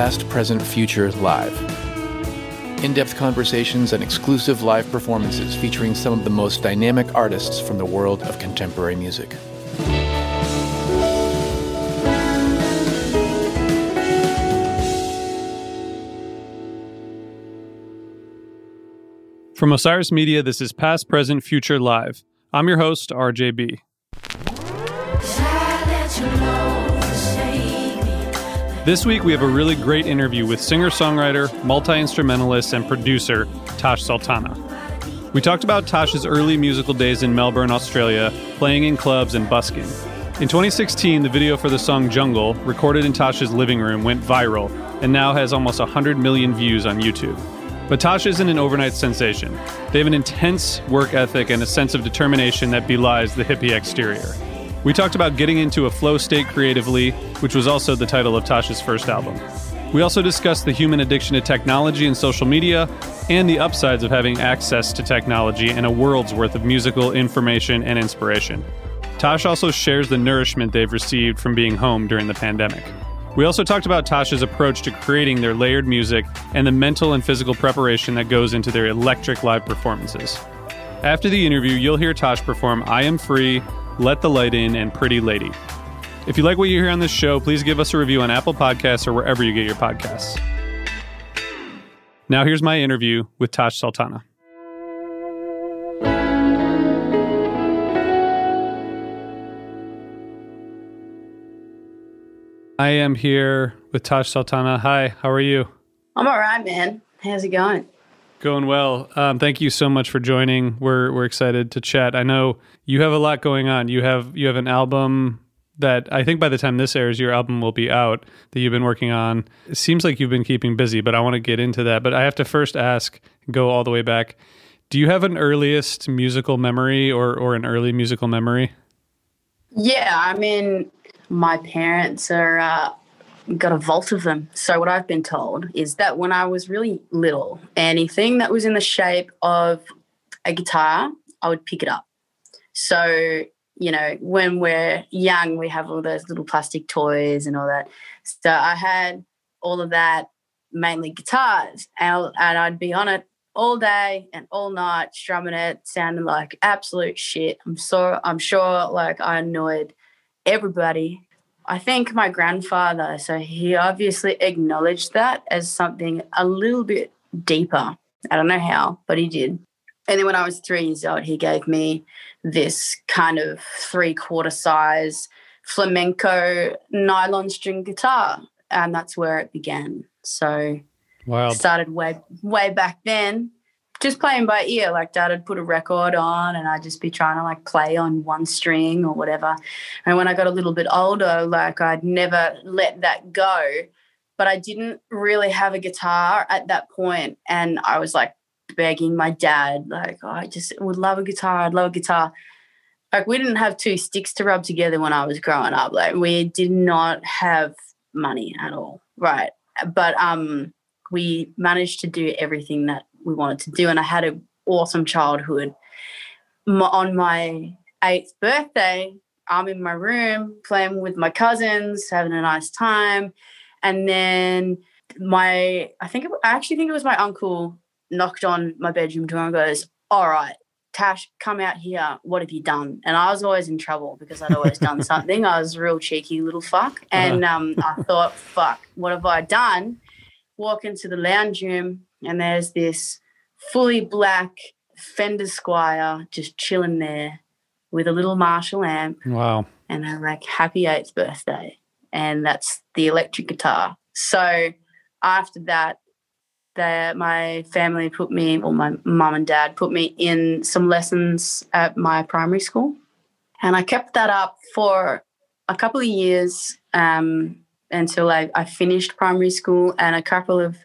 Past, Present, Future Live. In depth conversations and exclusive live performances featuring some of the most dynamic artists from the world of contemporary music. From Osiris Media, this is Past, Present, Future Live. I'm your host, RJB. This week, we have a really great interview with singer songwriter, multi instrumentalist, and producer Tash Sultana. We talked about Tash's early musical days in Melbourne, Australia, playing in clubs and busking. In 2016, the video for the song Jungle, recorded in Tash's living room, went viral and now has almost 100 million views on YouTube. But Tash isn't an overnight sensation. They have an intense work ethic and a sense of determination that belies the hippie exterior. We talked about getting into a flow state creatively, which was also the title of Tash's first album. We also discussed the human addiction to technology and social media, and the upsides of having access to technology and a world's worth of musical information and inspiration. Tash also shares the nourishment they've received from being home during the pandemic. We also talked about Tash's approach to creating their layered music and the mental and physical preparation that goes into their electric live performances. After the interview, you'll hear Tash perform I Am Free, Let the Light In, and Pretty Lady. If you like what you hear on this show, please give us a review on Apple Podcasts or wherever you get your podcasts. Now, here's my interview with Tash Sultana. I am here with Tash Sultana. Hi, how are you? I'm all right, man. How's it going? Going well. Um, thank you so much for joining. We're we're excited to chat. I know you have a lot going on. You have you have an album that I think by the time this airs, your album will be out that you've been working on. It seems like you've been keeping busy, but I want to get into that. But I have to first ask, go all the way back. Do you have an earliest musical memory or or an early musical memory? Yeah, I mean, my parents are uh, got a vault of them. So what I've been told is that when I was really little, anything that was in the shape of a guitar, I would pick it up. So you know, when we're young, we have all those little plastic toys and all that. So I had all of that, mainly guitars, and, I'd be on it all day and all night, strumming it, sounding like absolute shit. I'm so I'm sure like I annoyed everybody. I think my grandfather, so he obviously acknowledged that as something a little bit deeper. I don't know how, but he did. And then when I was three years old, he gave me this kind of three quarter size flamenco nylon string guitar. And that's where it began. So wow. started way way back then just playing by ear. Like dad would put a record on and I'd just be trying to like play on one string or whatever. And when I got a little bit older, like I'd never let that go. But I didn't really have a guitar at that point. And I was like begging my dad, like, oh, I just would love a guitar. I'd love a guitar. Like we didn't have two sticks to rub together when I was growing up. Like we did not have money at all. Right. But um we managed to do everything that we wanted to do. And I had an awesome childhood. on my eighth birthday, I'm in my room playing with my cousins, having a nice time. And then my, I think, it, I actually think it was my uncle knocked on my bedroom door and goes, All right, Tash, come out here. What have you done? And I was always in trouble because I'd always done something. I was a real cheeky little fuck. And uh-huh. um, I thought, fuck, what have I done? Walk into the lounge room, and there's this fully black Fender Squier just chilling there with a little Marshall amp. Wow. And they're like, happy eighth birthday. And that's the electric guitar. So after that, my family put me, or my mum and dad put me in some lessons at my primary school. And I kept that up for a couple of years um, until I, I finished primary school and a couple of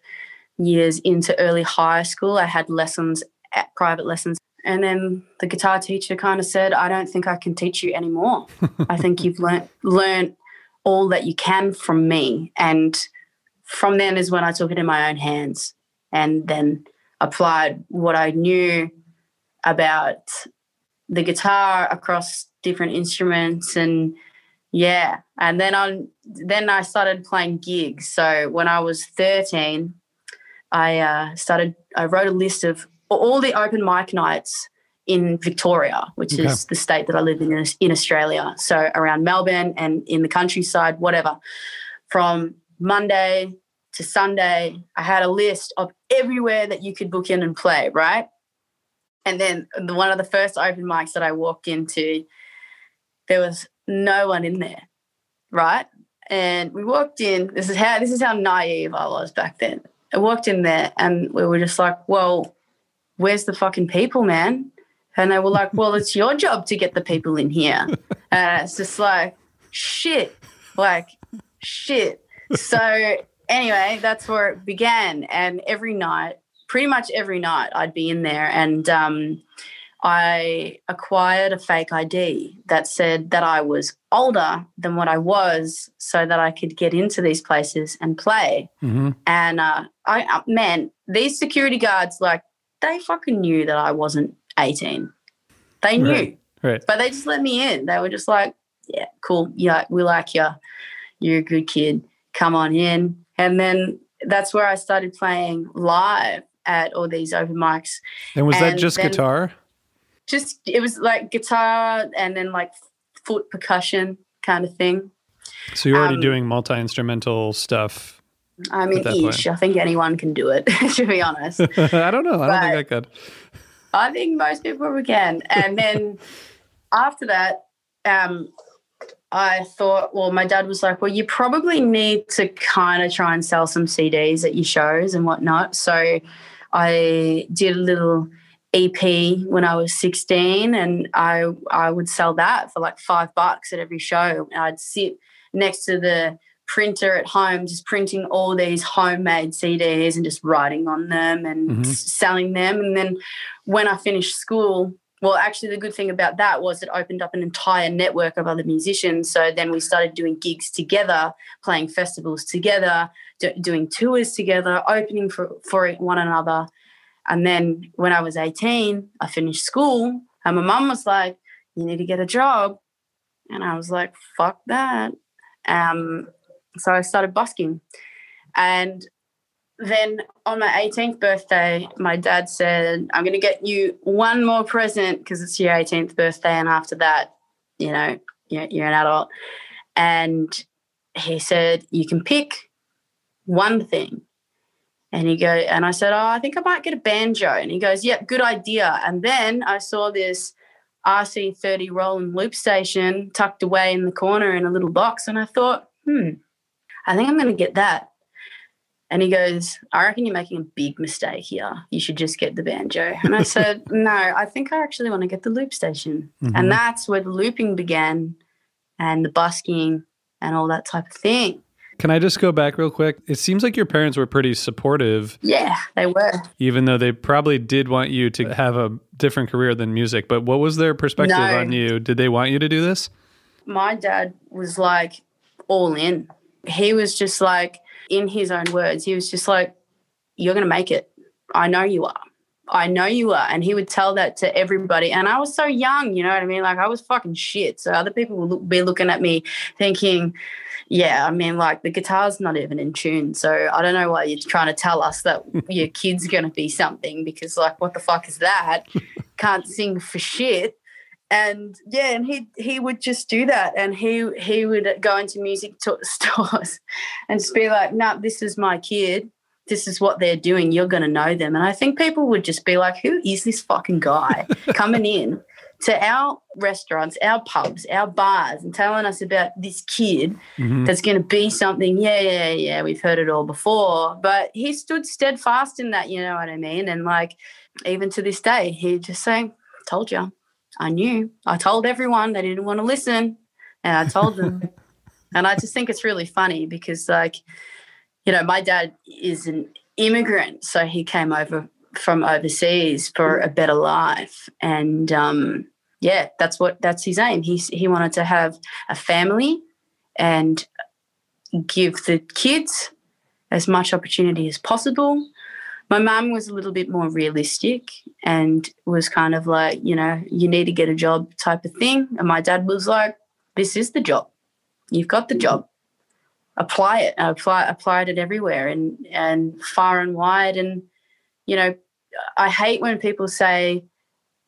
years into early high school, I had lessons at private lessons. And then the guitar teacher kind of said, I don't think I can teach you anymore. I think you've learnt learned all that you can from me. And from then is when I took it in my own hands and then applied what I knew about the guitar across different instruments and Yeah, and then on then I started playing gigs. So when I was thirteen, I uh, started. I wrote a list of all the open mic nights in Victoria, which okay. is the state that I live in in Australia. So around Melbourne and in the countryside, whatever. From Monday to Sunday, I had a list of everywhere that you could book in and play, right? And then the, one of the first open mics that I walked into, there was no one in there, right? And we walked in. This is how this is how naive I was back then. I walked in there and we were just like, "Well, where's the fucking people, man?" And they were like, "Well, it's your job to get the people in here." and it's just like, shit, like shit. So anyway, that's where it began. And every night, pretty much every night, I'd be in there and. um I acquired a fake ID that said that I was older than what I was so that I could get into these places and play. Mm-hmm. And uh, I, uh, man, these security guards, like, they fucking knew that I wasn't 18. They knew. Right. right. But they just let me in. They were just like, yeah, cool. Yeah, we like you. You're a good kid. Come on in. And then that's where I started playing live at all these open mics. And was and that just then, guitar? Just it was like guitar and then like foot percussion kind of thing. So you're already um, doing multi instrumental stuff. I mean, ish. Point. I think anyone can do it. to be honest, I don't know. I don't think I could. I think most people can. And then after that, um, I thought, well, my dad was like, well, you probably need to kind of try and sell some CDs at your shows and whatnot. So I did a little EP when I was 16 and I I would sell that for like 5 bucks at every show. I'd sit next to the printer at home just printing all these homemade CDs and just writing on them and mm-hmm. selling them and then when I finished school well actually the good thing about that was it opened up an entire network of other musicians so then we started doing gigs together playing festivals together do, doing tours together opening for for one another and then when I was 18, I finished school and my mom was like, you need to get a job. And I was like, fuck that. Um, so I started busking. And then on my 18th birthday, my dad said, I'm going to get you one more present because it's your 18th birthday. And after that, you know, you're, you're an adult. And he said, You can pick one thing and he go, and I said, Oh, I think I might get a banjo. And he goes, Yep, good idea. And then I saw this RC30 Roland loop station tucked away in the corner in a little box. And I thought, hmm, I think I'm going to get that. And he goes, I reckon you're making a big mistake here. You should just get the banjo. And I said, No, I think I actually want to get the loop station. Mm-hmm. And that's where the looping began and the busking and all that type of thing. Can I just go back real quick? It seems like your parents were pretty supportive. Yeah, they were. Even though they probably did want you to have a different career than music. But what was their perspective no. on you? Did they want you to do this? My dad was like all in. He was just like, in his own words, he was just like, You're going to make it. I know you are. I know you are. And he would tell that to everybody. And I was so young, you know what I mean? Like I was fucking shit. So other people would be looking at me thinking, yeah, I mean, like the guitar's not even in tune. So I don't know why you're trying to tell us that your kid's going to be something because, like, what the fuck is that? Can't sing for shit. And yeah, and he he would just do that, and he he would go into music to- stores and just be like, "No, nah, this is my kid. This is what they're doing. You're going to know them." And I think people would just be like, "Who is this fucking guy coming in?" To our restaurants, our pubs, our bars, and telling us about this kid mm-hmm. that's going to be something. Yeah, yeah, yeah. We've heard it all before, but he stood steadfast in that. You know what I mean? And like, even to this day, he just saying, "Told you, I knew. I told everyone they didn't want to listen, and I told them." and I just think it's really funny because, like, you know, my dad is an immigrant, so he came over from overseas for a better life. And um, yeah, that's what that's his aim. He he wanted to have a family and give the kids as much opportunity as possible. My mum was a little bit more realistic and was kind of like, you know, you need to get a job type of thing. And my dad was like, this is the job. you've got the job. Apply it. Apply applied it everywhere and and far and wide. And you know, I hate when people say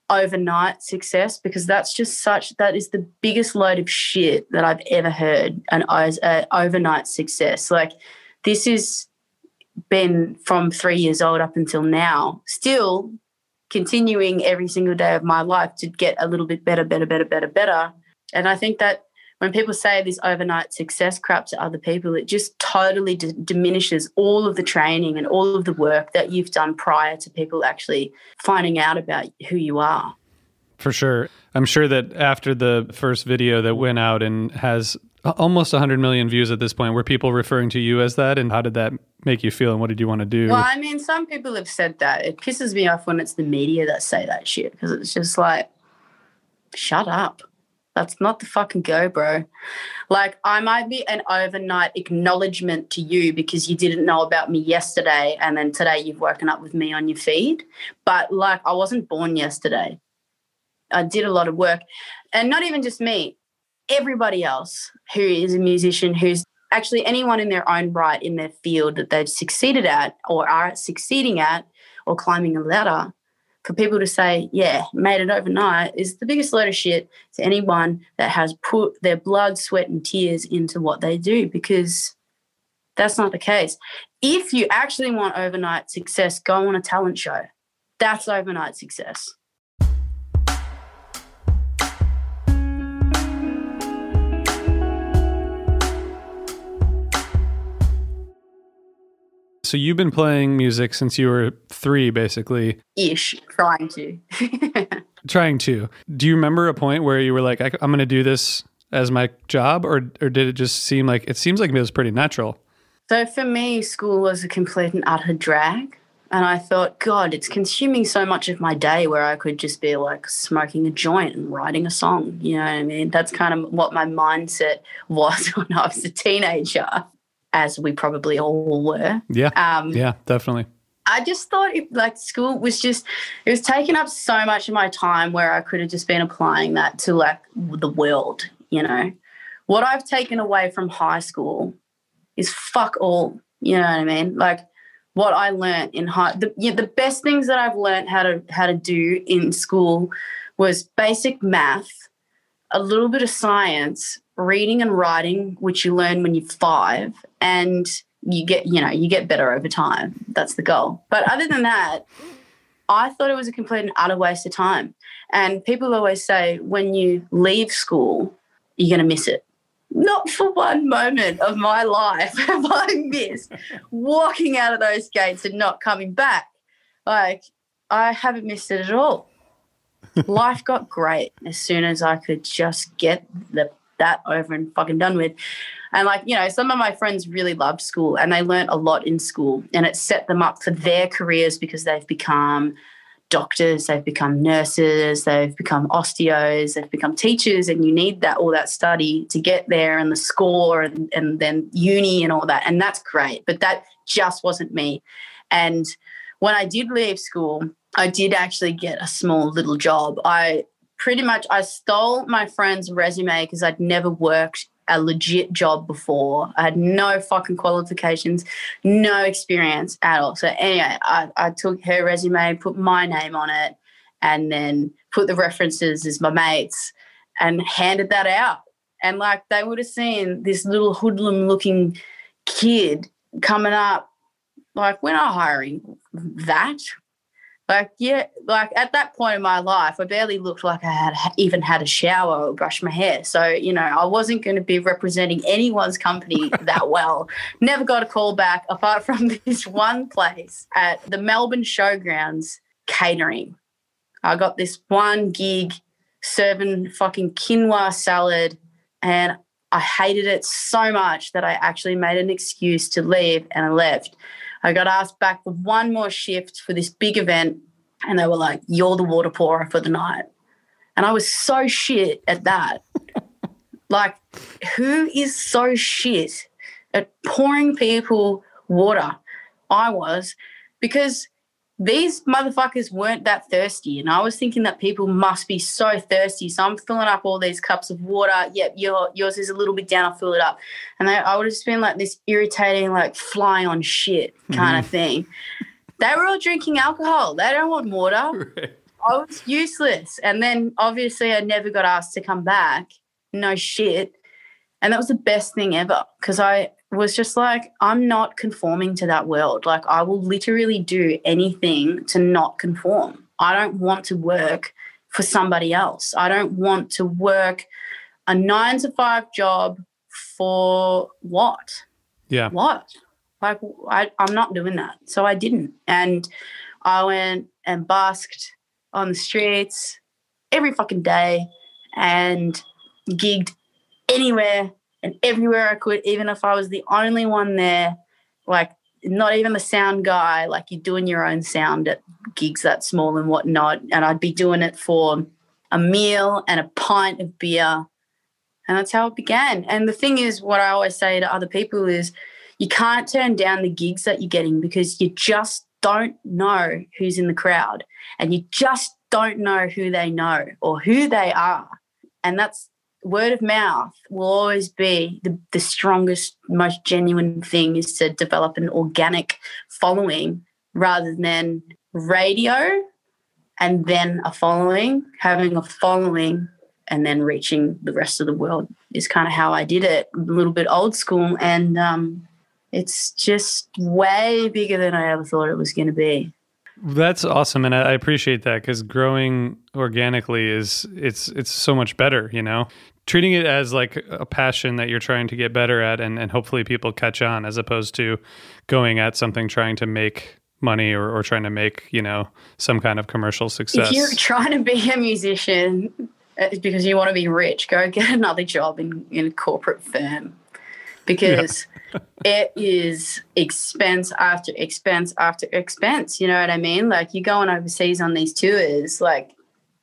overnight success because that's just such that is the biggest load of shit that I've ever heard. An uh, overnight success. Like this is been from three years old up until now, still continuing every single day of my life to get a little bit better, better, better, better, better. And I think that when people say this overnight success crap to other people, it just totally d- diminishes all of the training and all of the work that you've done prior to people actually finding out about who you are. For sure. I'm sure that after the first video that went out and has almost 100 million views at this point, were people referring to you as that? And how did that make you feel? And what did you want to do? Well, I mean, some people have said that. It pisses me off when it's the media that say that shit because it's just like, shut up. That's not the fucking go, bro. Like, I might be an overnight acknowledgement to you because you didn't know about me yesterday, and then today you've woken up with me on your feed. But, like, I wasn't born yesterday. I did a lot of work, and not even just me, everybody else who is a musician, who's actually anyone in their own right in their field that they've succeeded at or are succeeding at or climbing a ladder for people to say, yeah, made it overnight is the biggest load of shit to anyone that has put their blood, sweat, and tears into what they do because that's not the case. If you actually want overnight success, go on a talent show. That's overnight success. So you've been playing music since you were three, basically. Ish, trying to. trying to. Do you remember a point where you were like, I, am going to do this as my job, or or did it just seem like it seems like it was pretty natural? So for me, school was a complete and utter drag. And I thought, God, it's consuming so much of my day where I could just be like smoking a joint and writing a song. You know what I mean? That's kind of what my mindset was when I was a teenager as we probably all were. Yeah. Um, yeah, definitely. I just thought it, like school was just it was taking up so much of my time where I could have just been applying that to like the world, you know. What I've taken away from high school is fuck all, you know what I mean? Like what I learned in high the yeah, the best things that I've learned how to how to do in school was basic math, a little bit of science, reading and writing, which you learn when you're five, and you get, you know, you get better over time. That's the goal. But other than that, I thought it was a complete and utter waste of time. And people always say when you leave school, you're going to miss it. Not for one moment of my life have I missed walking out of those gates and not coming back. Like, I haven't missed it at all. Life got great as soon as I could just get the that over and fucking done with. And like, you know, some of my friends really loved school and they learned a lot in school and it set them up for their careers because they've become doctors, they've become nurses, they've become osteos, they've become teachers, and you need that all that study to get there and the score and, and then uni and all that. And that's great. But that just wasn't me. And when I did leave school, I did actually get a small little job. I pretty much I stole my friend's resume because I'd never worked a legit job before. I had no fucking qualifications, no experience at all. So anyway, I, I took her resume, put my name on it, and then put the references as my mates and handed that out. And like they would have seen this little hoodlum looking kid coming up, like, we're not hiring that. Like, yeah, like at that point in my life, I barely looked like I had even had a shower or brushed my hair. So, you know, I wasn't going to be representing anyone's company that well. Never got a call back apart from this one place at the Melbourne Showgrounds catering. I got this one gig serving fucking quinoa salad and I hated it so much that I actually made an excuse to leave and I left. I got asked back for one more shift for this big event, and they were like, You're the water pourer for the night. And I was so shit at that. like, who is so shit at pouring people water? I was, because these motherfuckers weren't that thirsty. And I was thinking that people must be so thirsty. So I'm filling up all these cups of water. Yep, your, yours is a little bit down. I'll fill it up. And they, I would have just been like this irritating, like fly on shit kind mm. of thing. They were all drinking alcohol. They don't want water. Right. I was useless. And then obviously I never got asked to come back. No shit. And that was the best thing ever because I was just like, I'm not conforming to that world. Like, I will literally do anything to not conform. I don't want to work for somebody else. I don't want to work a nine to five job for what? Yeah. What? Like, I, I'm not doing that. So I didn't. And I went and basked on the streets every fucking day and gigged anywhere and everywhere I could, even if I was the only one there, like not even the sound guy, like you're doing your own sound at gigs that small and whatnot. And I'd be doing it for a meal and a pint of beer. And that's how it began. And the thing is, what I always say to other people is you can't turn down the gigs that you're getting because you just don't know who's in the crowd and you just don't know who they know or who they are. And that's word of mouth will always be the, the strongest, most genuine thing is to develop an organic following rather than radio and then a following. Having a following and then reaching the rest of the world is kind of how I did it. A little bit old school, and um, it's just way bigger than I ever thought it was going to be. That's awesome, and I appreciate that because growing organically is it's it's so much better. You know, treating it as like a passion that you're trying to get better at, and and hopefully people catch on, as opposed to going at something trying to make money or, or trying to make you know some kind of commercial success. If you're trying to be a musician uh, because you want to be rich, go get another job in in a corporate firm because. Yeah it is expense after expense after expense. You know what I mean? Like you're going overseas on these tours, like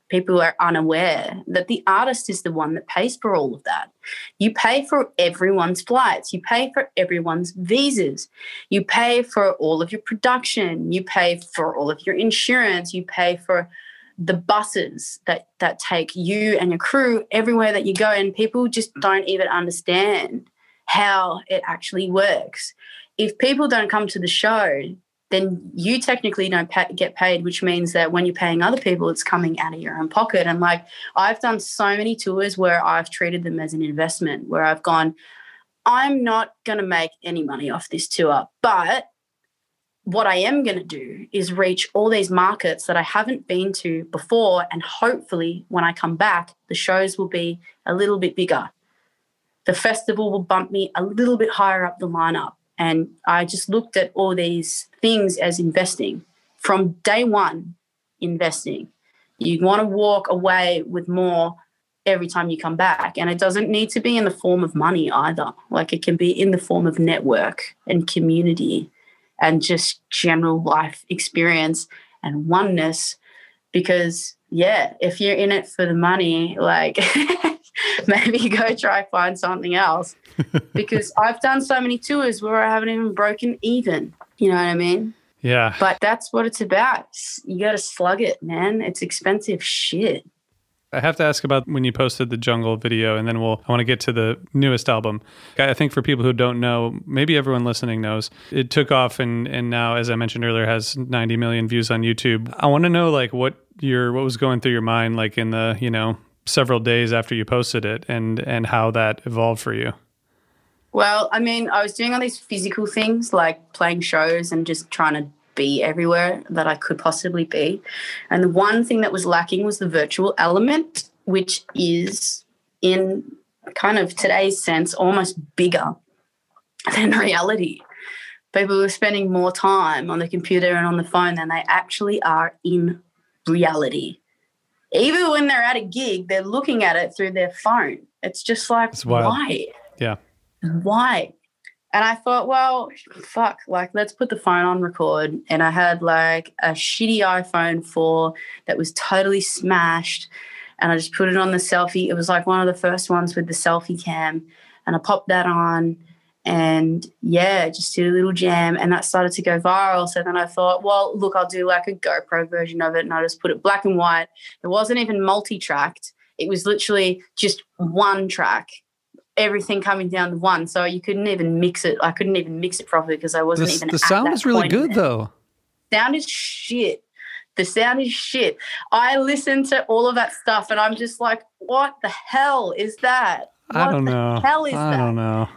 people are unaware that the artist is the one that pays for all of that. You pay for everyone's flights, you pay for everyone's visas, you pay for all of your production, you pay for all of your insurance, you pay for the buses that that take you and your crew everywhere that you go and people just don't even understand how it actually works. If people don't come to the show, then you technically don't pay, get paid, which means that when you're paying other people, it's coming out of your own pocket. And like I've done so many tours where I've treated them as an investment, where I've gone, I'm not going to make any money off this tour, but what I am going to do is reach all these markets that I haven't been to before. And hopefully, when I come back, the shows will be a little bit bigger the festival will bump me a little bit higher up the lineup. And I just looked at all these things as investing from day one, investing. You want to walk away with more every time you come back. And it doesn't need to be in the form of money either. Like it can be in the form of network and community and just general life experience and oneness. Because, yeah, if you're in it for the money, like, maybe go try find something else. because I've done so many tours where I haven't even broken even. You know what I mean? Yeah. But that's what it's about. You got to slug it, man. It's expensive shit. I have to ask about when you posted the jungle video, and then we'll. I want to get to the newest album. I think for people who don't know, maybe everyone listening knows, it took off, and and now, as I mentioned earlier, has 90 million views on YouTube. I want to know like what your what was going through your mind, like in the you know several days after you posted it and and how that evolved for you? Well i mean i was doing all these physical things like playing shows and just trying to be everywhere that i could possibly be. And the one thing that was lacking was the virtual element which is in kind of today's sense almost bigger than reality. People are spending more time on the computer and on the phone than they actually are in reality even when they're at a gig, they're looking at it through their phone. It's just like, why? Yeah. Why? And I thought, well, fuck, like, let's put the phone on record. And I had like a shitty iPhone 4 that was totally smashed. And I just put it on the selfie. It was like one of the first ones with the selfie cam. And I popped that on and yeah, just did a little jam and that started to go viral. So then I thought, well, look, I'll do like a GoPro version of it and I just put it black and white. It wasn't even multi tracked, it was literally just one track. Everything coming down to one, so you couldn't even mix it. I couldn't even mix it properly because I wasn't the, even. The sound is really good, though. Sound is shit. The sound is shit. I listen to all of that stuff and I'm just like, what the hell is that? What I don't know. hell is I that? don't know.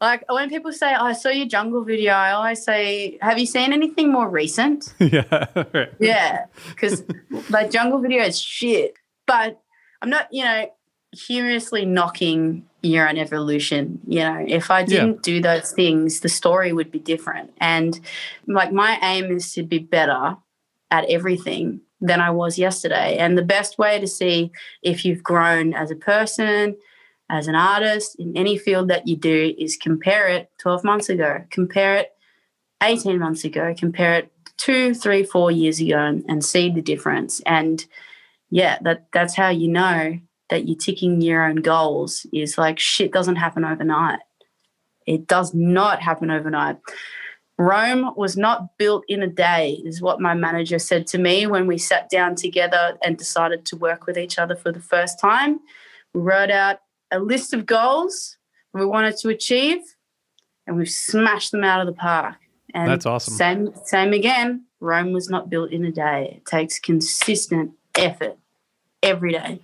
Like when people say, oh, I saw your jungle video, I always say, have you seen anything more recent? yeah. Right. Yeah. Because like jungle video is shit. But I'm not, you know, humorously knocking your own evolution. You know, if I didn't yeah. do those things, the story would be different. And like my aim is to be better at everything than I was yesterday. And the best way to see if you've grown as a person, as an artist in any field that you do is compare it 12 months ago, compare it 18 months ago, compare it two, three, four years ago and, and see the difference. And yeah, that that's how you know that you're ticking your own goals is like shit doesn't happen overnight. It does not happen overnight. Rome was not built in a day, is what my manager said to me when we sat down together and decided to work with each other for the first time. We wrote out a list of goals we wanted to achieve, and we've smashed them out of the park. And that's awesome. Same, same again. Rome was not built in a day. It takes consistent effort every day.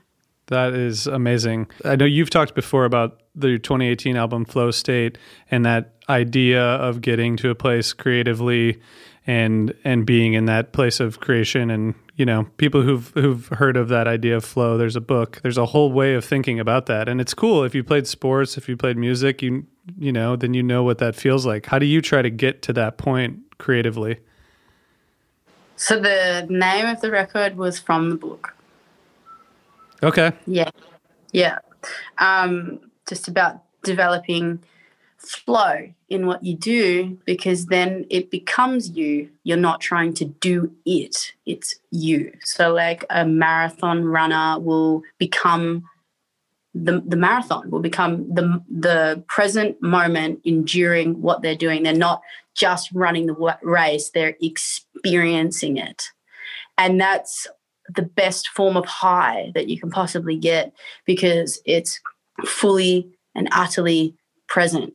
That is amazing. I know you've talked before about the 2018 album Flow State and that idea of getting to a place creatively and and being in that place of creation and you know people who've who've heard of that idea of flow there's a book. There's a whole way of thinking about that. And it's cool. If you played sports if you played music you you know then you know what that feels like. How do you try to get to that point creatively? So the name of the record was from the book. Okay. Yeah. Yeah. Um just about developing flow in what you do because then it becomes you. You're not trying to do it, it's you. So, like a marathon runner will become the, the marathon, will become the, the present moment enduring what they're doing. They're not just running the race, they're experiencing it. And that's the best form of high that you can possibly get because it's fully and utterly present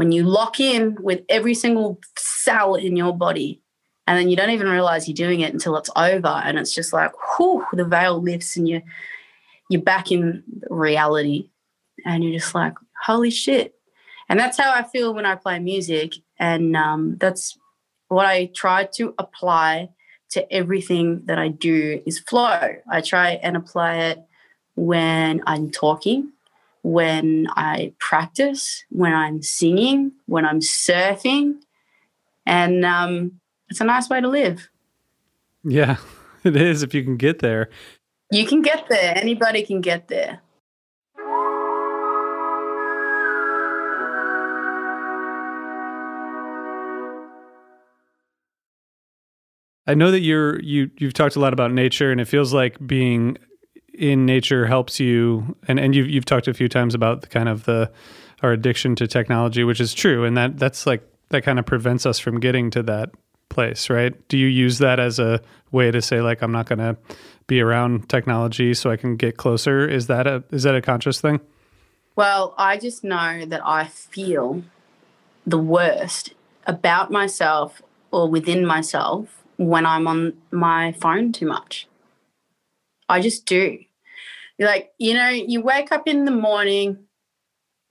when you lock in with every single cell in your body and then you don't even realize you're doing it until it's over and it's just like whew, the veil lifts and you you're back in reality. And you're just like holy shit. And that's how i feel when i play music and um, that's what i try to apply to everything that i do is flow. I try and apply it when i'm talking when I practice, when I'm singing, when I'm surfing. And um, it's a nice way to live. Yeah, it is if you can get there. You can get there. Anybody can get there. I know that you're you you've talked a lot about nature and it feels like being in nature helps you and and you've you've talked a few times about the kind of the our addiction to technology which is true and that that's like that kind of prevents us from getting to that place right? Do you use that as a way to say like i'm not going to be around technology so i can get closer? Is that a is that a conscious thing? Well i just know that i feel the worst about myself or within myself when i'm on my phone too much. I just do like, you know, you wake up in the morning,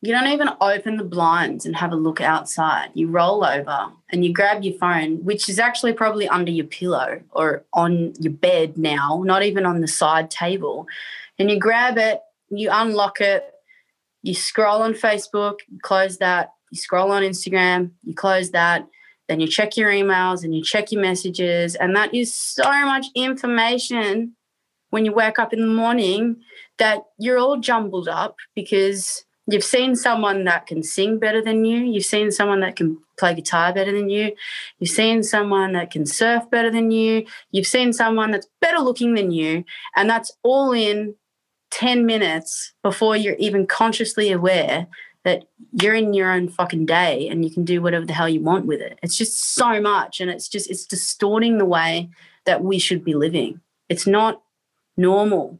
you don't even open the blinds and have a look outside. You roll over and you grab your phone, which is actually probably under your pillow or on your bed now, not even on the side table. And you grab it, you unlock it, you scroll on Facebook, close that, you scroll on Instagram, you close that, then you check your emails and you check your messages. And that is so much information when you wake up in the morning that you're all jumbled up because you've seen someone that can sing better than you, you've seen someone that can play guitar better than you, you've seen someone that can surf better than you, you've seen someone that's better looking than you, and that's all in 10 minutes before you're even consciously aware that you're in your own fucking day and you can do whatever the hell you want with it. It's just so much and it's just it's distorting the way that we should be living. It's not normal.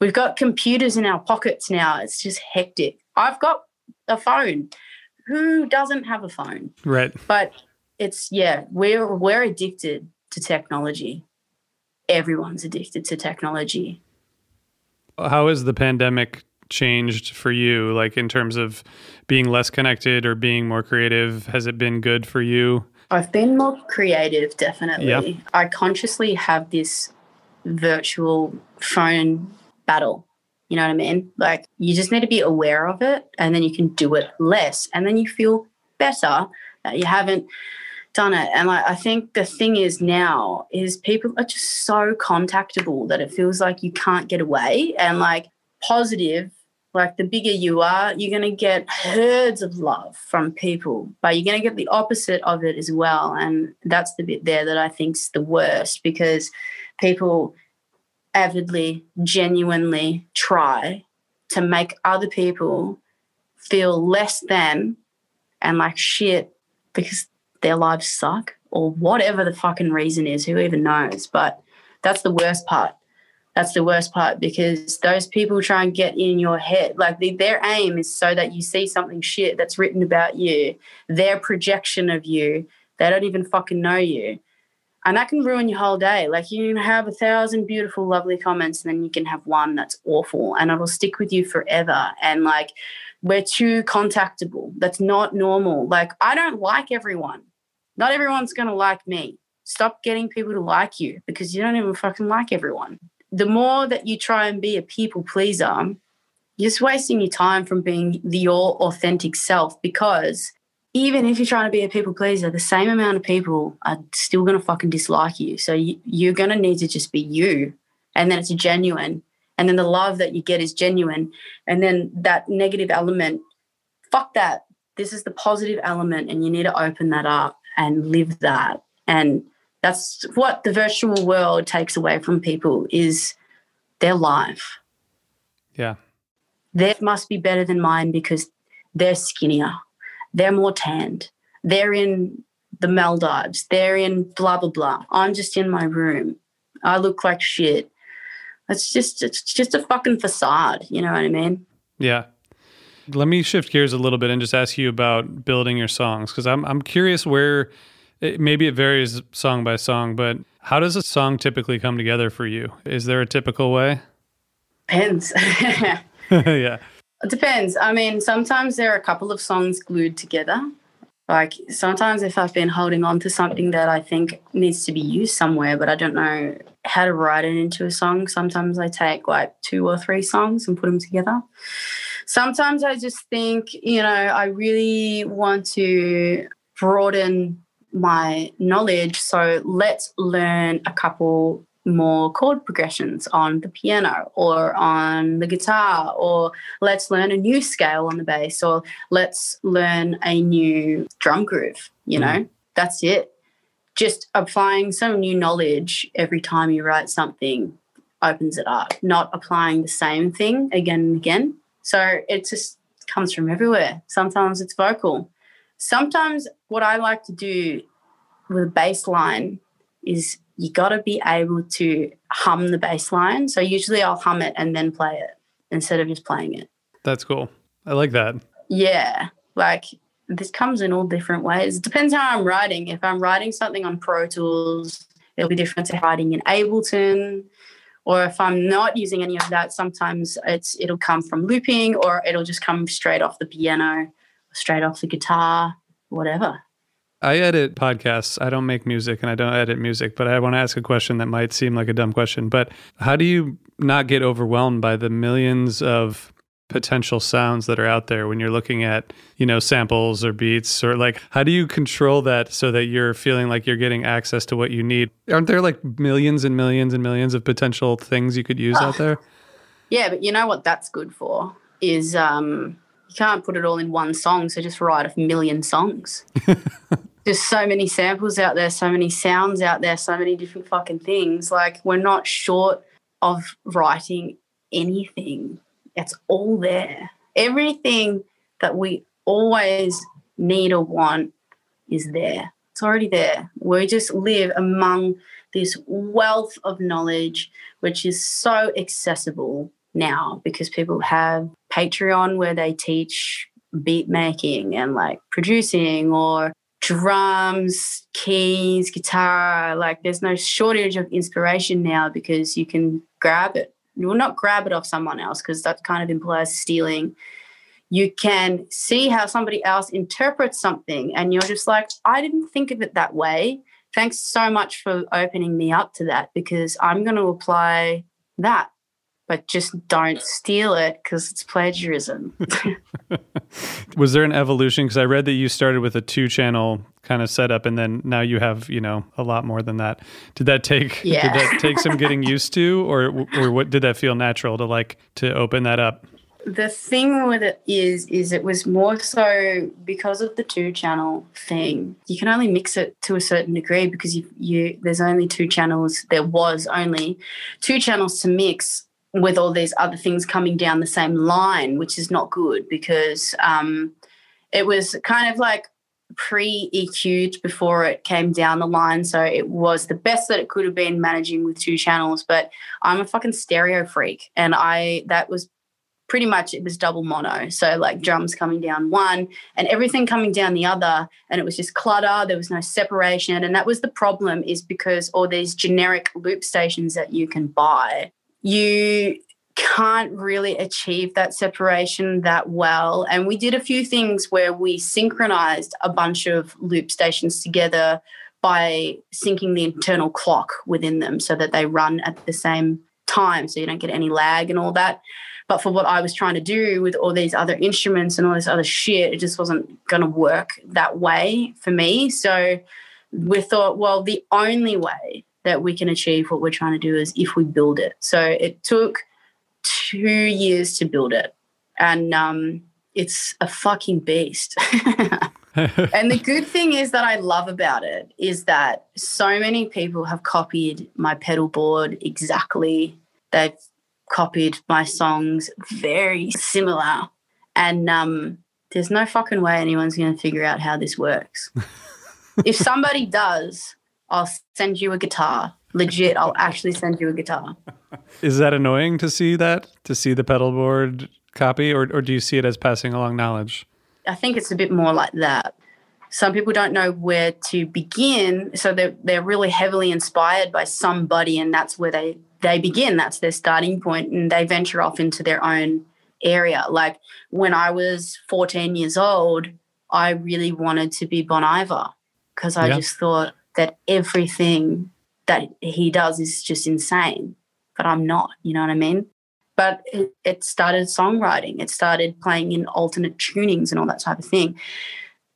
We've got computers in our pockets now. It's just hectic. I've got a phone. Who doesn't have a phone? Right. But it's yeah, we're we're addicted to technology. Everyone's addicted to technology. How has the pandemic changed for you like in terms of being less connected or being more creative? Has it been good for you? I've been more creative, definitely. Yeah. I consciously have this virtual phone battle. You know what I mean? Like, you just need to be aware of it and then you can do it less. And then you feel better that you haven't done it. And like, I think the thing is now is people are just so contactable that it feels like you can't get away. And like, positive like the bigger you are, you're going to get herds of love from people, but you're going to get the opposite of it as well. And that's the bit there that I think's the worst because people avidly, genuinely try to make other people feel less than and like shit because their lives suck or whatever the fucking reason is, who even knows. But that's the worst part that's the worst part because those people try and get in your head. Like the, their aim is so that you see something shit that's written about you, their projection of you. They don't even fucking know you. And that can ruin your whole day. Like you can have a thousand beautiful, lovely comments, and then you can have one that's awful and it'll stick with you forever. And like we're too contactable. That's not normal. Like I don't like everyone. Not everyone's gonna like me. Stop getting people to like you because you don't even fucking like everyone the more that you try and be a people pleaser, you're just wasting your time from being the, your authentic self because even if you're trying to be a people pleaser, the same amount of people are still going to fucking dislike you. So you, you're going to need to just be you. And then it's genuine. And then the love that you get is genuine. And then that negative element, fuck that. This is the positive element. And you need to open that up and live that. And that's what the virtual world takes away from people is their life. Yeah. Theirs must be better than mine because they're skinnier. They're more tanned. They're in the Maldives. They're in blah blah blah. I'm just in my room. I look like shit. It's just it's just a fucking facade, you know what I mean? Yeah. Let me shift gears a little bit and just ask you about building your songs because I'm I'm curious where it, maybe it varies song by song, but how does a song typically come together for you? Is there a typical way? Depends. yeah. It depends. I mean, sometimes there are a couple of songs glued together. Like sometimes if I've been holding on to something that I think needs to be used somewhere, but I don't know how to write it into a song, sometimes I take like two or three songs and put them together. Sometimes I just think, you know, I really want to broaden my knowledge. So let's learn a couple more chord progressions on the piano or on the guitar, or let's learn a new scale on the bass, or let's learn a new drum groove. You know, mm. that's it. Just applying some new knowledge every time you write something opens it up, not applying the same thing again and again. So it just comes from everywhere. Sometimes it's vocal, Sometimes what I like to do with a bass line is you got to be able to hum the bass line. So usually I'll hum it and then play it instead of just playing it. That's cool. I like that. Yeah. Like this comes in all different ways. It depends how I'm writing. If I'm writing something on Pro Tools, it'll be different to writing in Ableton. Or if I'm not using any of that, sometimes it's it'll come from looping or it'll just come straight off the piano straight off the guitar, whatever. I edit podcasts. I don't make music and I don't edit music, but I want to ask a question that might seem like a dumb question. But how do you not get overwhelmed by the millions of potential sounds that are out there when you're looking at, you know, samples or beats or like how do you control that so that you're feeling like you're getting access to what you need? Aren't there like millions and millions and millions of potential things you could use uh, out there? Yeah, but you know what that's good for is um you can't put it all in one song, so just write a million songs. There's so many samples out there, so many sounds out there, so many different fucking things. Like we're not short of writing anything. It's all there. Everything that we always need or want is there. It's already there. We just live among this wealth of knowledge, which is so accessible now because people have Patreon where they teach beat making and like producing or drums, keys, guitar. Like there's no shortage of inspiration now because you can grab it. You will not grab it off someone else because that kind of implies stealing. You can see how somebody else interprets something and you're just like, I didn't think of it that way. Thanks so much for opening me up to that because I'm going to apply that but just don't steal it because it's plagiarism. was there an evolution? Because I read that you started with a two channel kind of setup and then now you have, you know, a lot more than that. Did that take yeah. did that take some getting used to or or what did that feel natural to like to open that up? The thing with it is is it was more so because of the two channel thing. You can only mix it to a certain degree because you, you there's only two channels. There was only two channels to mix with all these other things coming down the same line, which is not good because um, it was kind of like pre EQ'd before it came down the line. So it was the best that it could have been managing with two channels. But I'm a fucking stereo freak. And I, that was pretty much, it was double mono. So like drums coming down one and everything coming down the other. And it was just clutter. There was no separation. And that was the problem is because all these generic loop stations that you can buy you can't really achieve that separation that well. And we did a few things where we synchronized a bunch of loop stations together by syncing the internal clock within them so that they run at the same time so you don't get any lag and all that. But for what I was trying to do with all these other instruments and all this other shit, it just wasn't going to work that way for me. So we thought, well, the only way that we can achieve what we're trying to do is if we build it. So it took two years to build it. And um, it's a fucking beast. and the good thing is that I love about it is that so many people have copied my pedal board exactly. They've copied my songs very similar. And um, there's no fucking way anyone's going to figure out how this works. if somebody does, I'll send you a guitar. Legit, I'll actually send you a guitar. Is that annoying to see that? To see the pedal board copy, or, or do you see it as passing along knowledge? I think it's a bit more like that. Some people don't know where to begin, so they're, they're really heavily inspired by somebody, and that's where they, they begin. That's their starting point, and they venture off into their own area. Like when I was 14 years old, I really wanted to be Bon Iver because I yeah. just thought that everything that he does is just insane, but I'm not, you know what I mean? But it, it started songwriting, it started playing in alternate tunings and all that type of thing.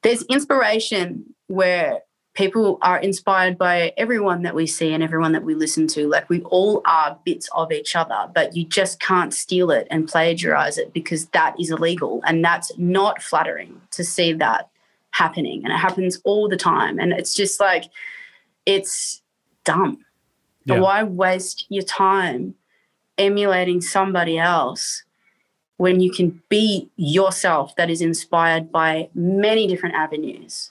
There's inspiration where people are inspired by everyone that we see and everyone that we listen to. Like we all are bits of each other, but you just can't steal it and plagiarize it because that is illegal. And that's not flattering to see that happening. And it happens all the time. And it's just like, it's dumb. Yeah. Why waste your time emulating somebody else when you can be yourself that is inspired by many different avenues?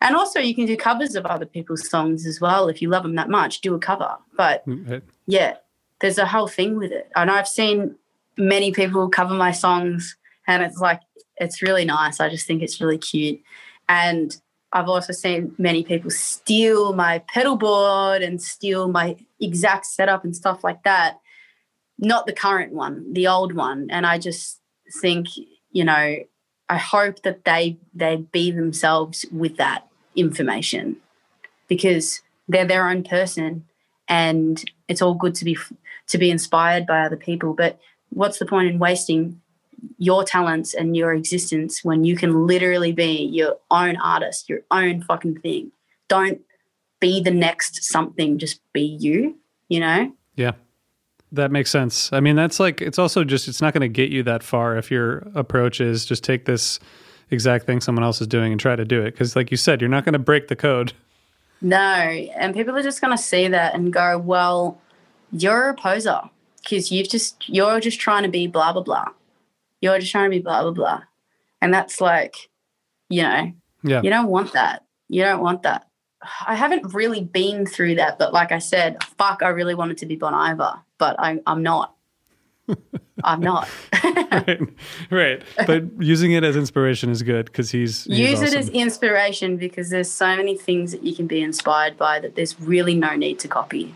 And also, you can do covers of other people's songs as well. If you love them that much, do a cover. But mm-hmm. yeah, there's a whole thing with it. And I've seen many people cover my songs, and it's like, it's really nice. I just think it's really cute. And I've also seen many people steal my pedal board and steal my exact setup and stuff like that. Not the current one, the old one. And I just think, you know, I hope that they they be themselves with that information because they're their own person and it's all good to be to be inspired by other people but what's the point in wasting your talents and your existence when you can literally be your own artist, your own fucking thing. Don't be the next something, just be you, you know? Yeah. That makes sense. I mean, that's like, it's also just, it's not going to get you that far if your approach is just take this exact thing someone else is doing and try to do it. Because, like you said, you're not going to break the code. No. And people are just going to see that and go, well, you're a poser because you've just, you're just trying to be blah, blah, blah. You're just trying to be blah, blah, blah. And that's like, you know, Yeah. you don't want that. You don't want that. I haven't really been through that, but like I said, fuck, I really wanted to be Bon Iver, but I, I'm not. I'm not. right. right. But using it as inspiration is good because he's, he's Use it as inspiration because there's so many things that you can be inspired by that there's really no need to copy.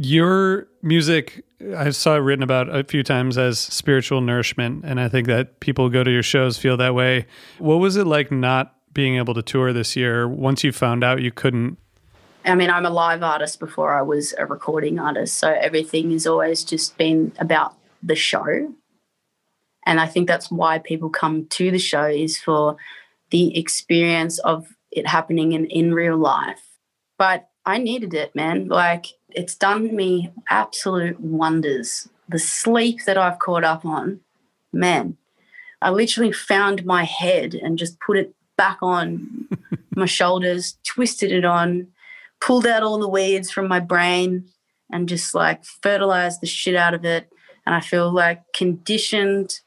Your music, I saw it written about a few times as spiritual nourishment, and I think that people go to your shows feel that way. What was it like not being able to tour this year once you found out you couldn't? I mean, I'm a live artist before I was a recording artist, so everything has always just been about the show. And I think that's why people come to the show is for the experience of it happening in, in real life. But I needed it, man. Like it's done me absolute wonders. The sleep that I've caught up on, man. I literally found my head and just put it back on my shoulders, twisted it on, pulled out all the weeds from my brain and just like fertilized the shit out of it. And I feel like conditioned,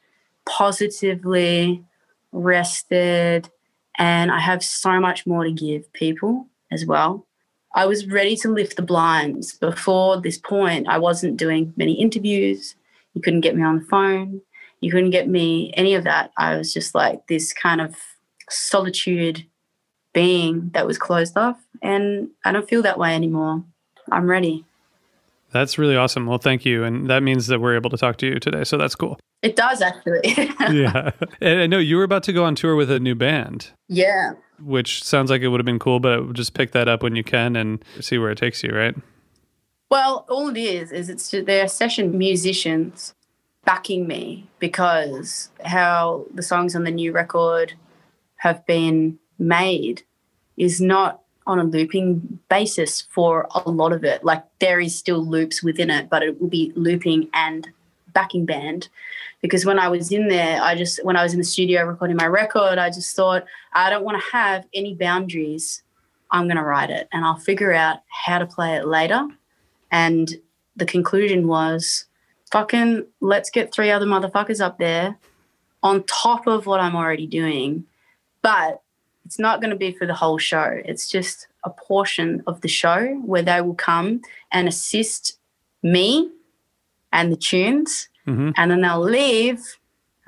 positively, rested, and I have so much more to give people as well. I was ready to lift the blinds. Before this point, I wasn't doing many interviews. You couldn't get me on the phone. You couldn't get me any of that. I was just like this kind of solitude being that was closed off. And I don't feel that way anymore. I'm ready. That's really awesome. Well, thank you. And that means that we're able to talk to you today. So that's cool. It does actually. yeah. And I know you were about to go on tour with a new band, yeah. Which sounds like it would have been cool, but just pick that up when you can and see where it takes you, right? Well, all it is is it's they're session musicians backing me because how the songs on the new record have been made is not on a looping basis for a lot of it. Like there is still loops within it, but it will be looping and backing band. Because when I was in there, I just when I was in the studio recording my record, I just thought I don't want to have any boundaries. I'm going to write it and I'll figure out how to play it later. And the conclusion was fucking let's get three other motherfuckers up there on top of what I'm already doing. But it's not going to be for the whole show. It's just a portion of the show where they will come and assist me and the tunes, Mhm. and then they'll leave,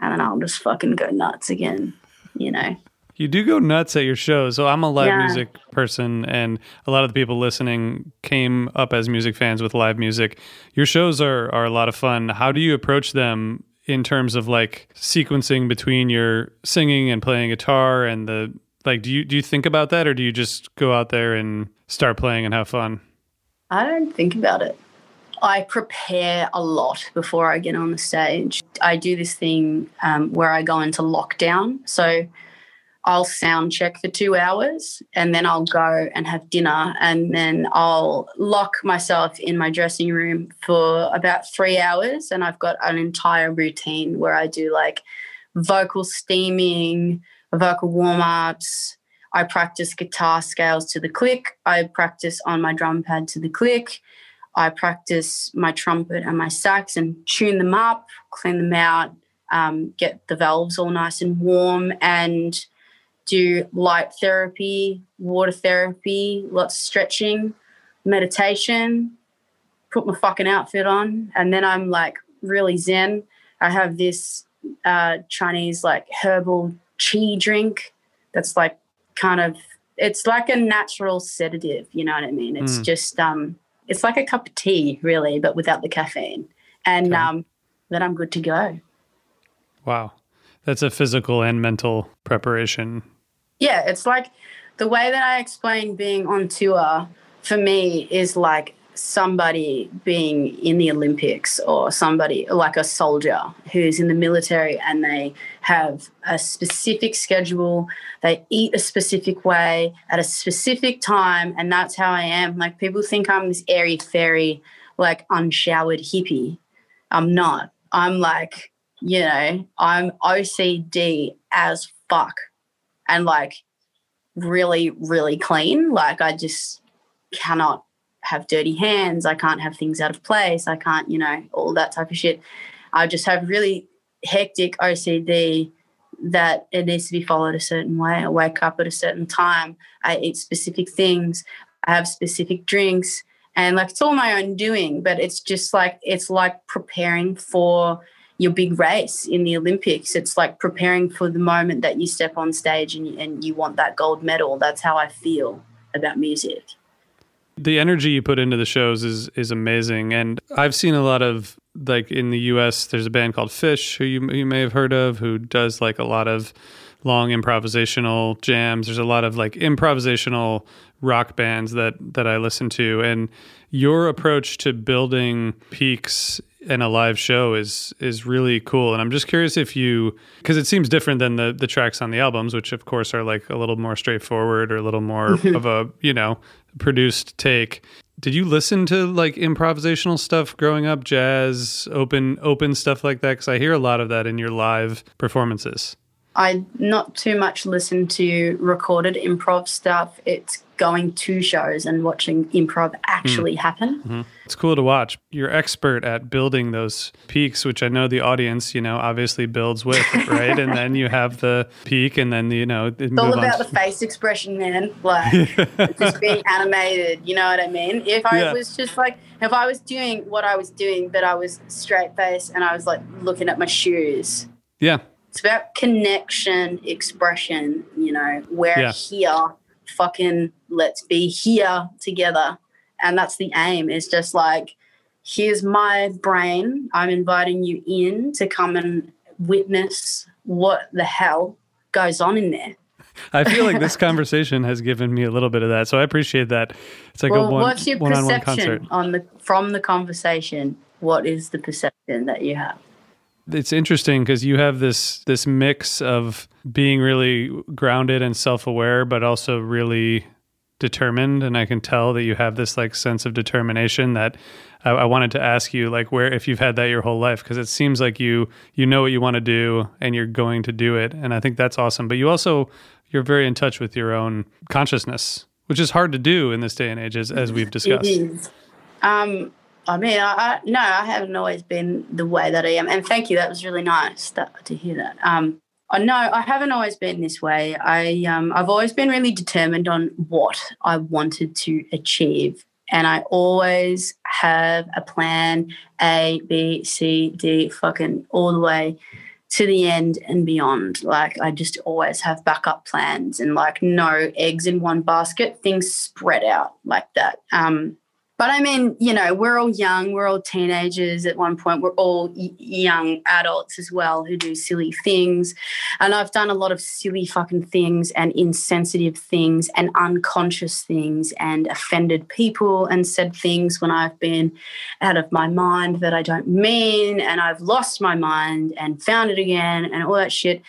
and then I'll just fucking go nuts again, you know. You do go nuts at your shows. So I'm a live Yeah. music person, and a lot of the people listening came up as music fans with live music. Your shows are are a lot of fun. How do you approach them in terms of like sequencing between your singing and playing guitar and the like? Do you do you think about that, or do you just go out there and start playing and have fun? I don't think about it. I prepare a lot before I get on the stage. I do this thing um, where I go into lockdown. So I'll sound check for two hours and then I'll go and have dinner and then I'll lock myself in my dressing room for about three hours. And I've got an entire routine where I do like vocal steaming, vocal warm ups. I practice guitar scales to the click. I practice on my drum pad to the click. I practice my trumpet and my sax and tune them up, clean them out, um, get the valves all nice and warm, and do light therapy, water therapy, lots of stretching, meditation, put my fucking outfit on, and then I'm like really zen. I have this uh, Chinese like herbal chi drink that's like kind of it's like a natural sedative, you know what I mean? It's Mm. just um it's like a cup of tea really, but without the caffeine. And Okay. um then I'm good to go. Wow, that's a physical and mental preparation. Yeah, it's like the way that I explain being on tour for me is like somebody being in the Olympics or somebody like a soldier who's in the military and they have a specific schedule, they eat a specific way at a specific time, and that's how I am. Like people think I'm this airy fairy, like unshowered hippie. I'm not. I'm like, you know, I'm OCD as fuck and like really, really clean. Like I just cannot have dirty hands. I can't have things out of place. I can't, you know, all that type of shit. I just have really hectic OCD that it needs to be followed a certain way. I wake up at a certain time. I eat specific things. I have specific drinks. And like it's all my own doing, but it's just like it's like preparing for your big race in the Olympics. It's like preparing for the moment that you step on stage and, and you want that gold medal. That's how I feel about music. The energy you put into the shows is is amazing, and I've seen a lot of like in the U.S. There's a band called Phish who you you may have heard of who does like a lot of long improvisational jams. There's a lot of like improvisational rock bands that that I listen to, and your approach to building peaks in a live show is is really cool. And I'm just curious if you because it seems different than the the tracks on the albums, which of course are like a little more straightforward or a little more of a you know produced take. Did you listen to like improvisational stuff growing up, jazz, open open stuff like that? Because I hear a lot of that in your live performances. I not too much listen to recorded improv stuff. It's going to shows and watching improv actually mm. happen. Mm-hmm. It's cool to watch. You're expert at building those peaks, which I know the audience, you know, obviously builds with, right? and then you have the peak, and then you know, it's all about the face expression, man. Like just being animated. You know what I mean? If I yeah. was just like, if I was doing what I was doing, but I was straight face and I was like looking at my shoes. Yeah it's about connection, expression, you know, we're yeah. here, fucking let's be here together. And that's the aim, It's just like, here's my brain. I'm inviting you in to come and witness what the hell goes on in there. I feel like this conversation has given me a little bit of that, so I appreciate that. It's like well, a one, what's your one-on-one perception on the from the conversation? What is the perception that you have? It's interesting because you have this this mix of being really grounded and self-aware but also really determined. And I can tell that you have this like sense of determination that I, I wanted to ask you like where if you've had that your whole life because it seems like you you know what you want to do and you're going to do it. And I think that's awesome. But you also you're very in touch with your own consciousness which is hard to do in this day and age as, as we've discussed. Um, I mean, I, I, no, I haven't always been the way that I am, and thank you. That was really nice that, to hear that. Um, I no, I haven't always been this way. I um, I've always been really determined on what I wanted to achieve, and I always have a plan A, B, C, D, fucking all the way to the end and beyond. Like I just always have backup plans and like no eggs in one basket. Things spread out like that. Um, but I mean, you know, we're all young, we're all teenagers at one point, we're all young adults as well who do silly things. And I've done a lot of silly fucking things and insensitive things and unconscious things and offended people and said things when I've been out of my mind that I don't mean and I've lost my mind and found it again and all that shit.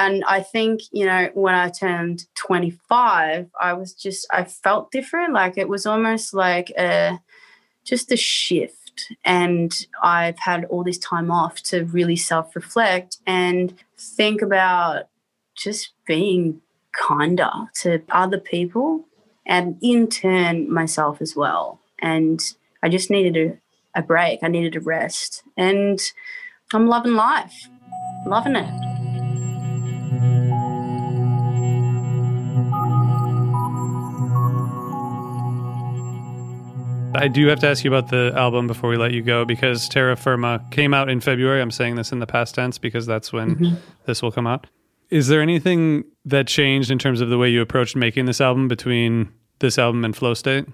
And I think, you know, when I turned 25, I was just, I felt different. Like it was almost like a, just a shift. And I've had all this time off to really self reflect and think about just being kinder to other people and in turn myself as well. And I just needed a, a break. I needed a rest. And I'm loving life, loving it. I do have to ask you about the album before we let you go because Terra Firma came out in February. I'm saying this in the past tense because that's when mm-hmm. this will come out. Is there anything that changed in terms of the way you approached making this album between this album and Flow State?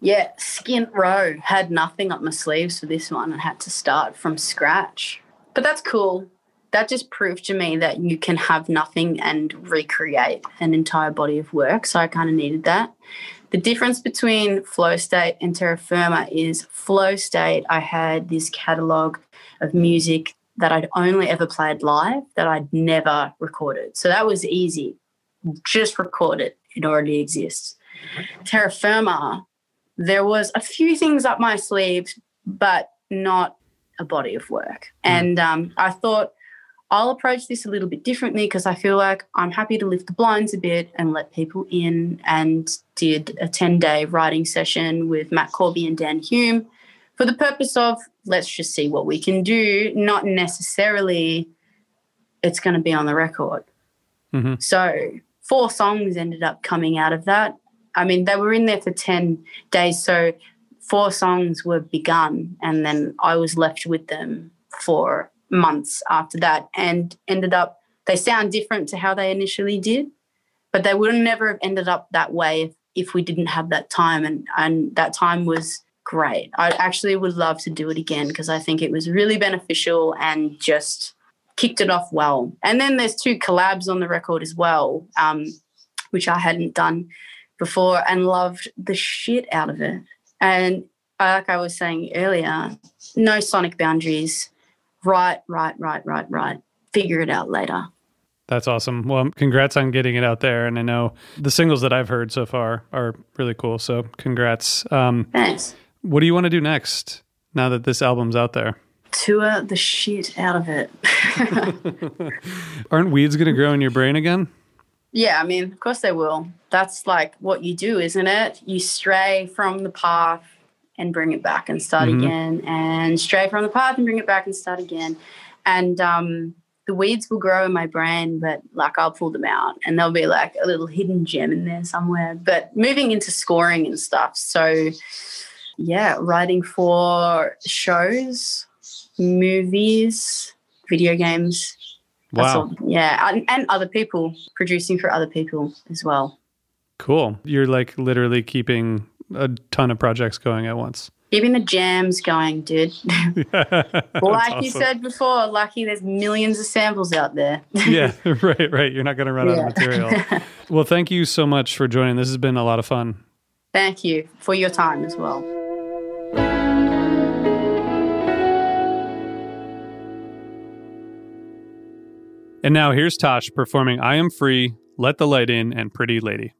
Yeah, Skint Row had nothing up my sleeves for this one and had to start from scratch. But that's cool. That just proved to me that you can have nothing and recreate an entire body of work. So I kind of needed that. The difference between flow state and terra firma is flow state, I had this catalog of music that I'd only ever played live that I'd never recorded. So that was easy. Just record it, it already exists. Terra firma, there was a few things up my sleeves, but not a body of work. Mm. And um, I thought I'll approach this a little bit differently because I feel like I'm happy to lift the blinds a bit and let people in. And did a 10 day writing session with Matt Corby and Dan Hume for the purpose of let's just see what we can do, not necessarily it's going to be on the record. Mm-hmm. So, four songs ended up coming out of that. I mean, they were in there for 10 days. So, four songs were begun, and then I was left with them for months after that and ended up, they sound different to how they initially did, but they would never have ended up that way if, if we didn't have that time. And, and that time was great. I actually would love to do it again because I think it was really beneficial and just kicked it off well. And then there's two collabs on the record as well, um, which I hadn't done before and loved the shit out of it. And like I was saying earlier, no sonic boundaries. Right, right, right, right, right. Figure it out later. That's awesome. Well, congrats on getting it out there. And I know the singles that I've heard so far are really cool. So congrats. Um, Thanks. What do you want to do next now that this album's out there? Tour the shit out of it. Aren't weeds going to grow in your brain again? Yeah, I mean, of course they will. That's like what you do, isn't it? You stray from the path and bring it back and start mm-hmm. again, and stray from the path and bring it back and start again. And um, the weeds will grow in my brain, but like I'll pull them out and there'll be like a little hidden gem in there somewhere. But moving into scoring and stuff. So, yeah, writing for shows, movies, video games. Wow. Yeah, and, and other people producing for other people as well. Cool. You're like literally keeping a ton of projects going at once. Keeping the jams going, dude. like awesome. you said before, lucky there's millions of samples out there. yeah, right, right. You're not going to run yeah. out of material. well, thank you so much for joining. This has been a lot of fun. Thank you for your time as well. And now here's Tash performing I Am Free, Let the Light In, and Pretty Lady.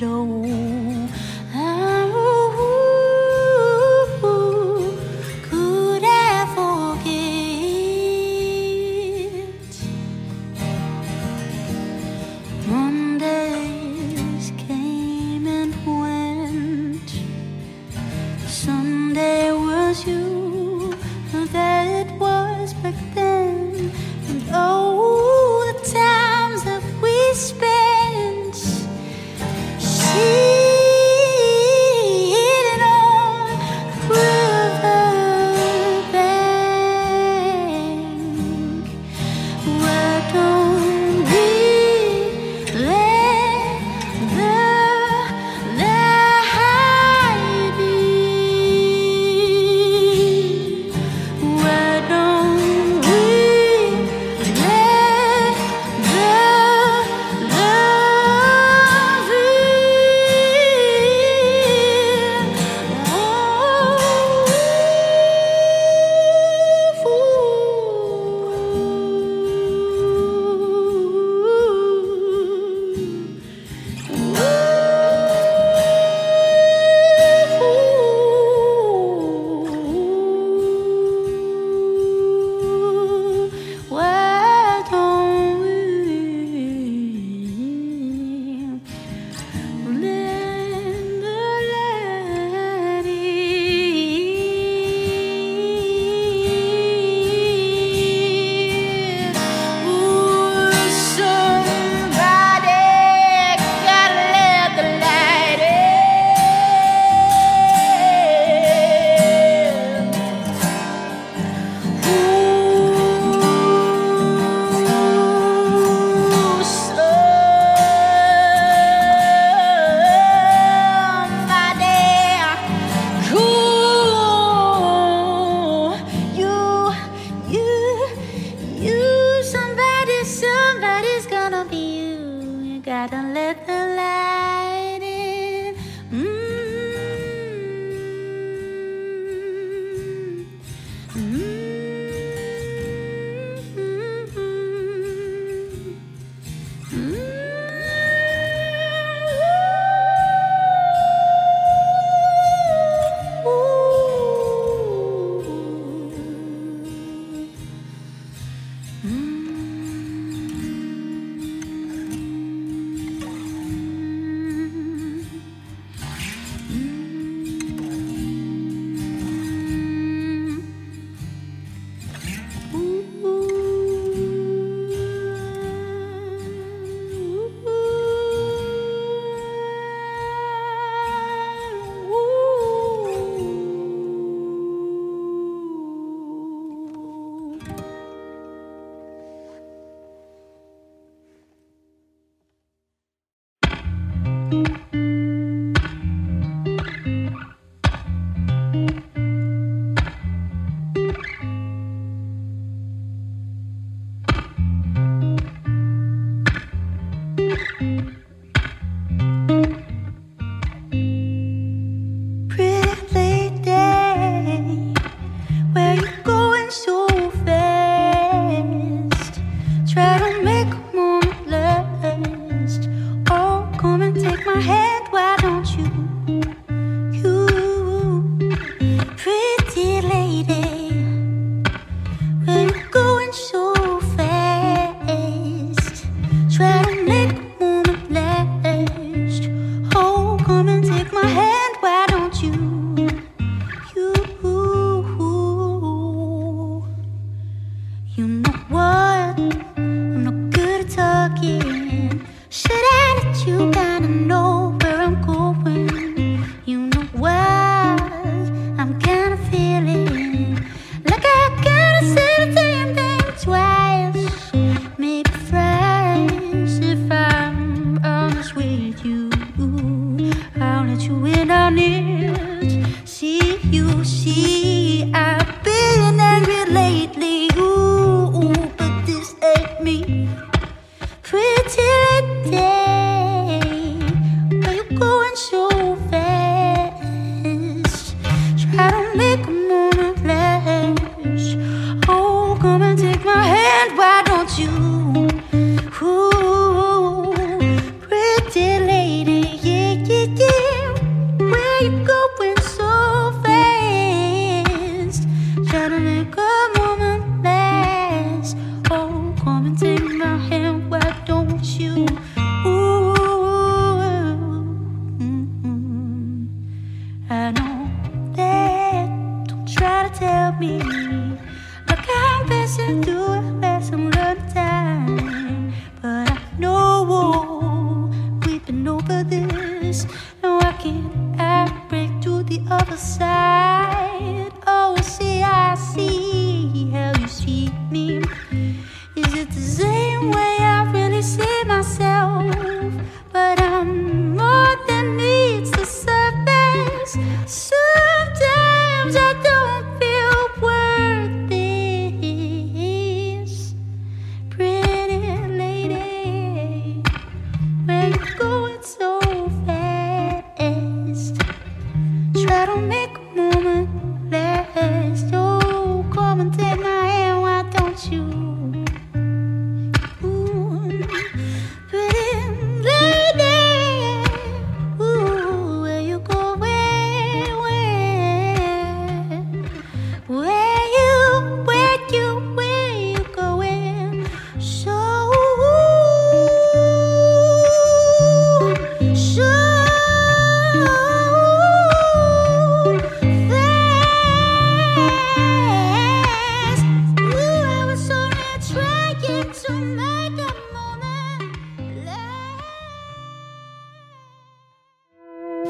We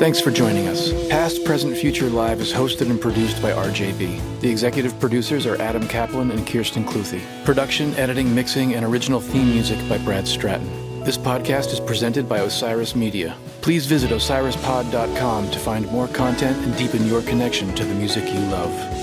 Thanks for joining us. Past, Present, Future Live is hosted and produced by RJB. The executive producers are Adam Kaplan and Kirsten Cluthy. Production, editing, mixing, and original theme music by Brad Stratton. This podcast is presented by Osiris Media. Please visit osirispod.com to find more content and deepen your connection to the music you love.